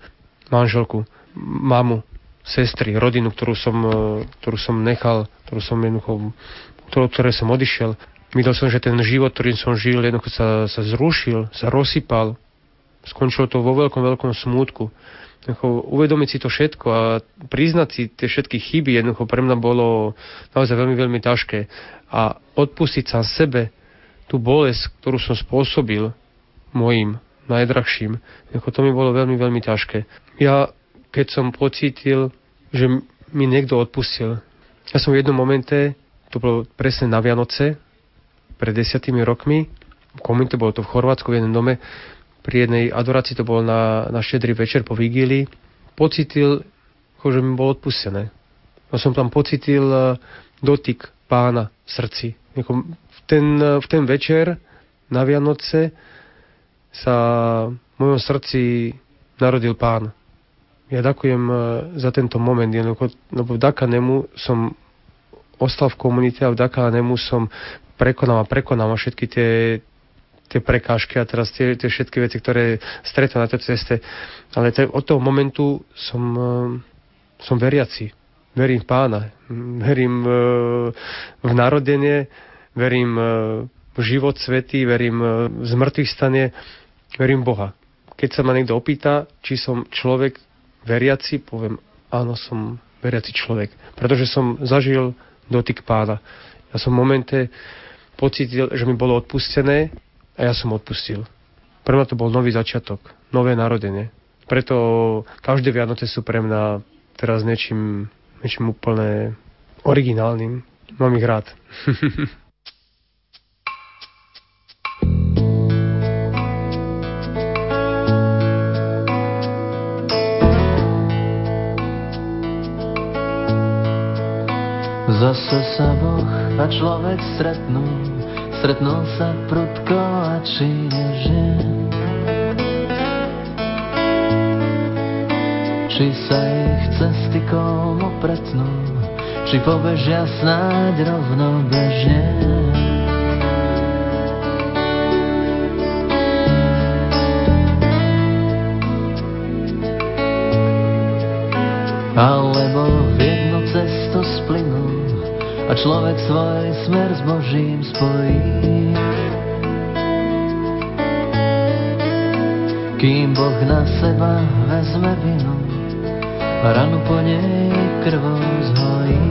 manželku, mamu, sestry, rodinu, ktorú som, e, ktorú som nechal, ktorú som jednoducho, ktorú, ktoré som odišiel. Videl som, že ten život, ktorým som žil, jednoducho sa, sa zrušil, sa rozsypal. Skončilo to vo veľkom, veľkom smútku. Jednoducho, uvedomiť si to všetko a priznať si tie všetky chyby, jednoducho pre mňa bolo naozaj veľmi, veľmi ťažké. A odpustiť sa sebe tú bolesť, ktorú som spôsobil mojim najdrahším, jednoducho to mi bolo veľmi, veľmi ťažké. Ja keď som pocítil, že mi niekto odpustil. Ja som v jednom momente, to bolo presne na Vianoce, pred desiatými rokmi, v komunite, bolo to v Chorvátsku v jednom dome, pri jednej adorácii, to bolo na, na štedrý večer po vigílii, pocítil, že mi bolo odpustené. Ja som tam pocítil e, dotyk pána v srdci. V ten, v ten večer na Vianoce sa v mojom srdci narodil pán. Ja ďakujem e, za tento moment, lebo vďaka nemu som ostal v komunite a vďaka nemu som prekonal a prekonal všetky tie, tie prekážky a teraz tie, tie všetky veci, ktoré stretol na tej ceste. Ale te, od toho momentu som, e, som veriaci. Verím v pána. Verím e, v narodenie, verím v život svetý, verím v zmrtvých stane, verím Boha. Keď sa ma niekto opýta, či som človek veriaci, poviem, áno, som veriaci človek. Pretože som zažil dotyk pána. Ja som v momente pocítil, že mi bolo odpustené a ja som odpustil. Pre mňa to bol nový začiatok, nové narodenie. Preto každé Vianoce sú pre mňa teraz niečím, niečím úplne originálnym. Mám ich rád. Zase sa Boh a človek stretnú, stretnú sa prudko a či Či sa ich cesty komu pretnú, či pobežia snáď rovno bežne. Alebo v jednu cestu splynú a človek svoj smer s Božím spojí. Kým Boh na seba vezme vinu a ranu po nej krvou zhojí.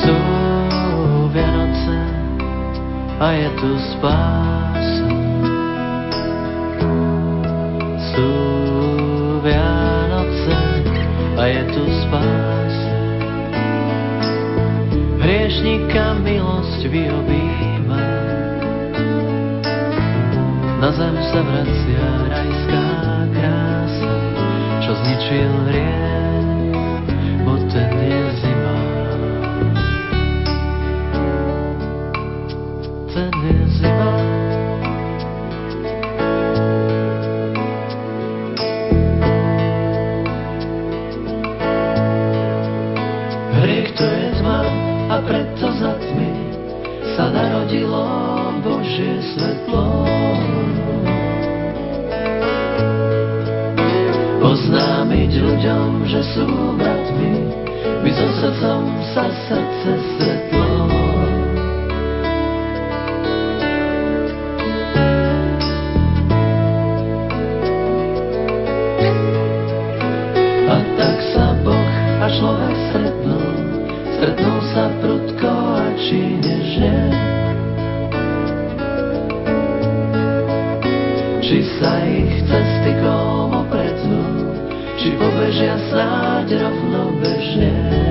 Sú Vianoce a je tu spása. Sú Vianoce a je tu spása. Hriešnika milosť vyobíma, na zem sa vracia čo a človek stretnú, stretnú sa prudko a či nežne. Či sa ich cesty komu pretnú, či pobežia snáď rovno bežne.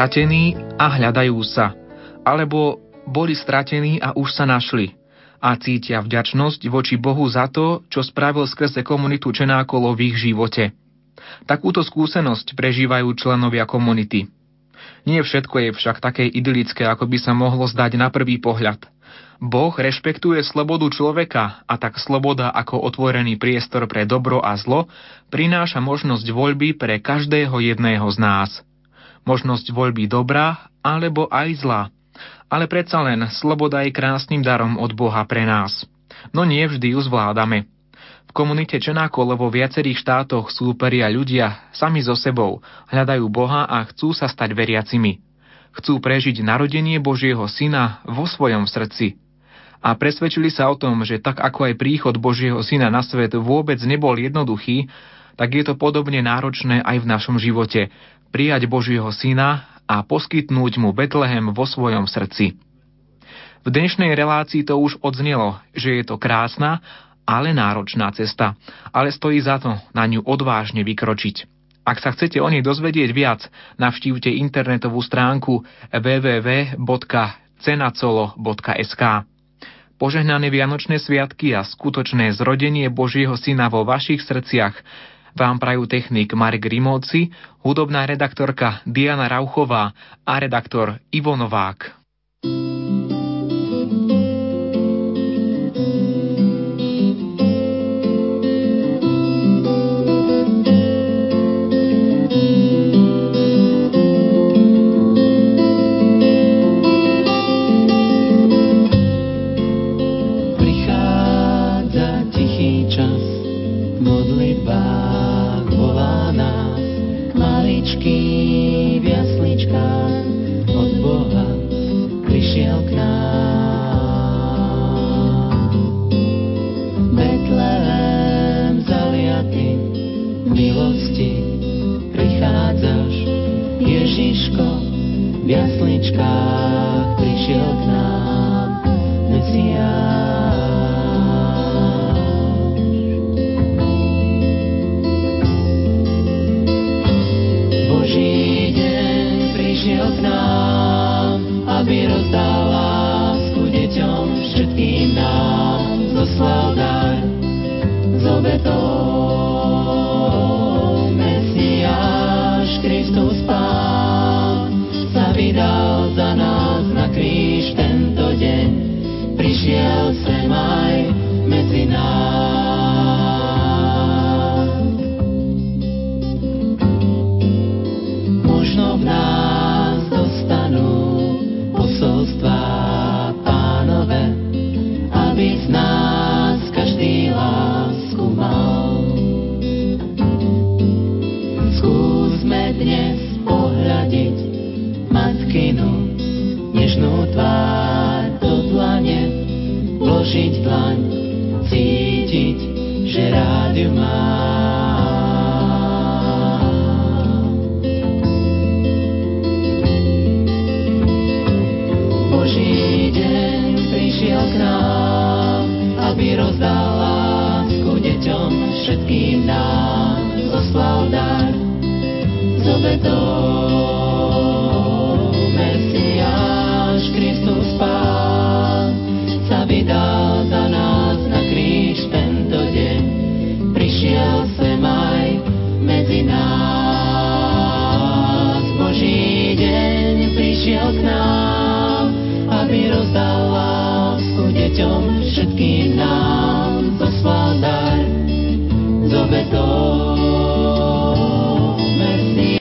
Stratení a hľadajú sa. Alebo boli stratení a už sa našli. A cítia vďačnosť voči Bohu za to, čo spravil skrze komunitu Čenákolo v ich živote. Takúto skúsenosť prežívajú členovia komunity. Nie všetko je však také idylické, ako by sa mohlo zdať na prvý pohľad. Boh rešpektuje slobodu človeka a tak sloboda ako otvorený priestor pre dobro a zlo prináša možnosť voľby pre každého jedného z nás. Možnosť voľby dobrá alebo aj zla. Ale predsa len sloboda je krásnym darom od Boha pre nás. No nie vždy ju zvládame. V komunite Čenákolo vo viacerých štátoch súperia ľudia sami so sebou, hľadajú Boha a chcú sa stať veriacimi. Chcú prežiť narodenie Božieho Syna vo svojom srdci a presvedčili sa o tom, že tak ako aj príchod Božieho Syna na svet vôbec nebol jednoduchý, tak je to podobne náročné aj v našom živote prijať Božieho Syna a poskytnúť mu Betlehem vo svojom srdci. V dnešnej relácii to už odznelo, že je to krásna, ale náročná cesta, ale stojí za to na ňu odvážne vykročiť. Ak sa chcete o nej dozvedieť viac, navštívte internetovú stránku www.cenacolo.sk. Požehnané Vianočné sviatky a skutočné zrodenie Božieho Syna vo vašich srdciach vám prajú technik Marek Rimóci, hudobná redaktorka Diana Rauchová a redaktor Ivo Novák.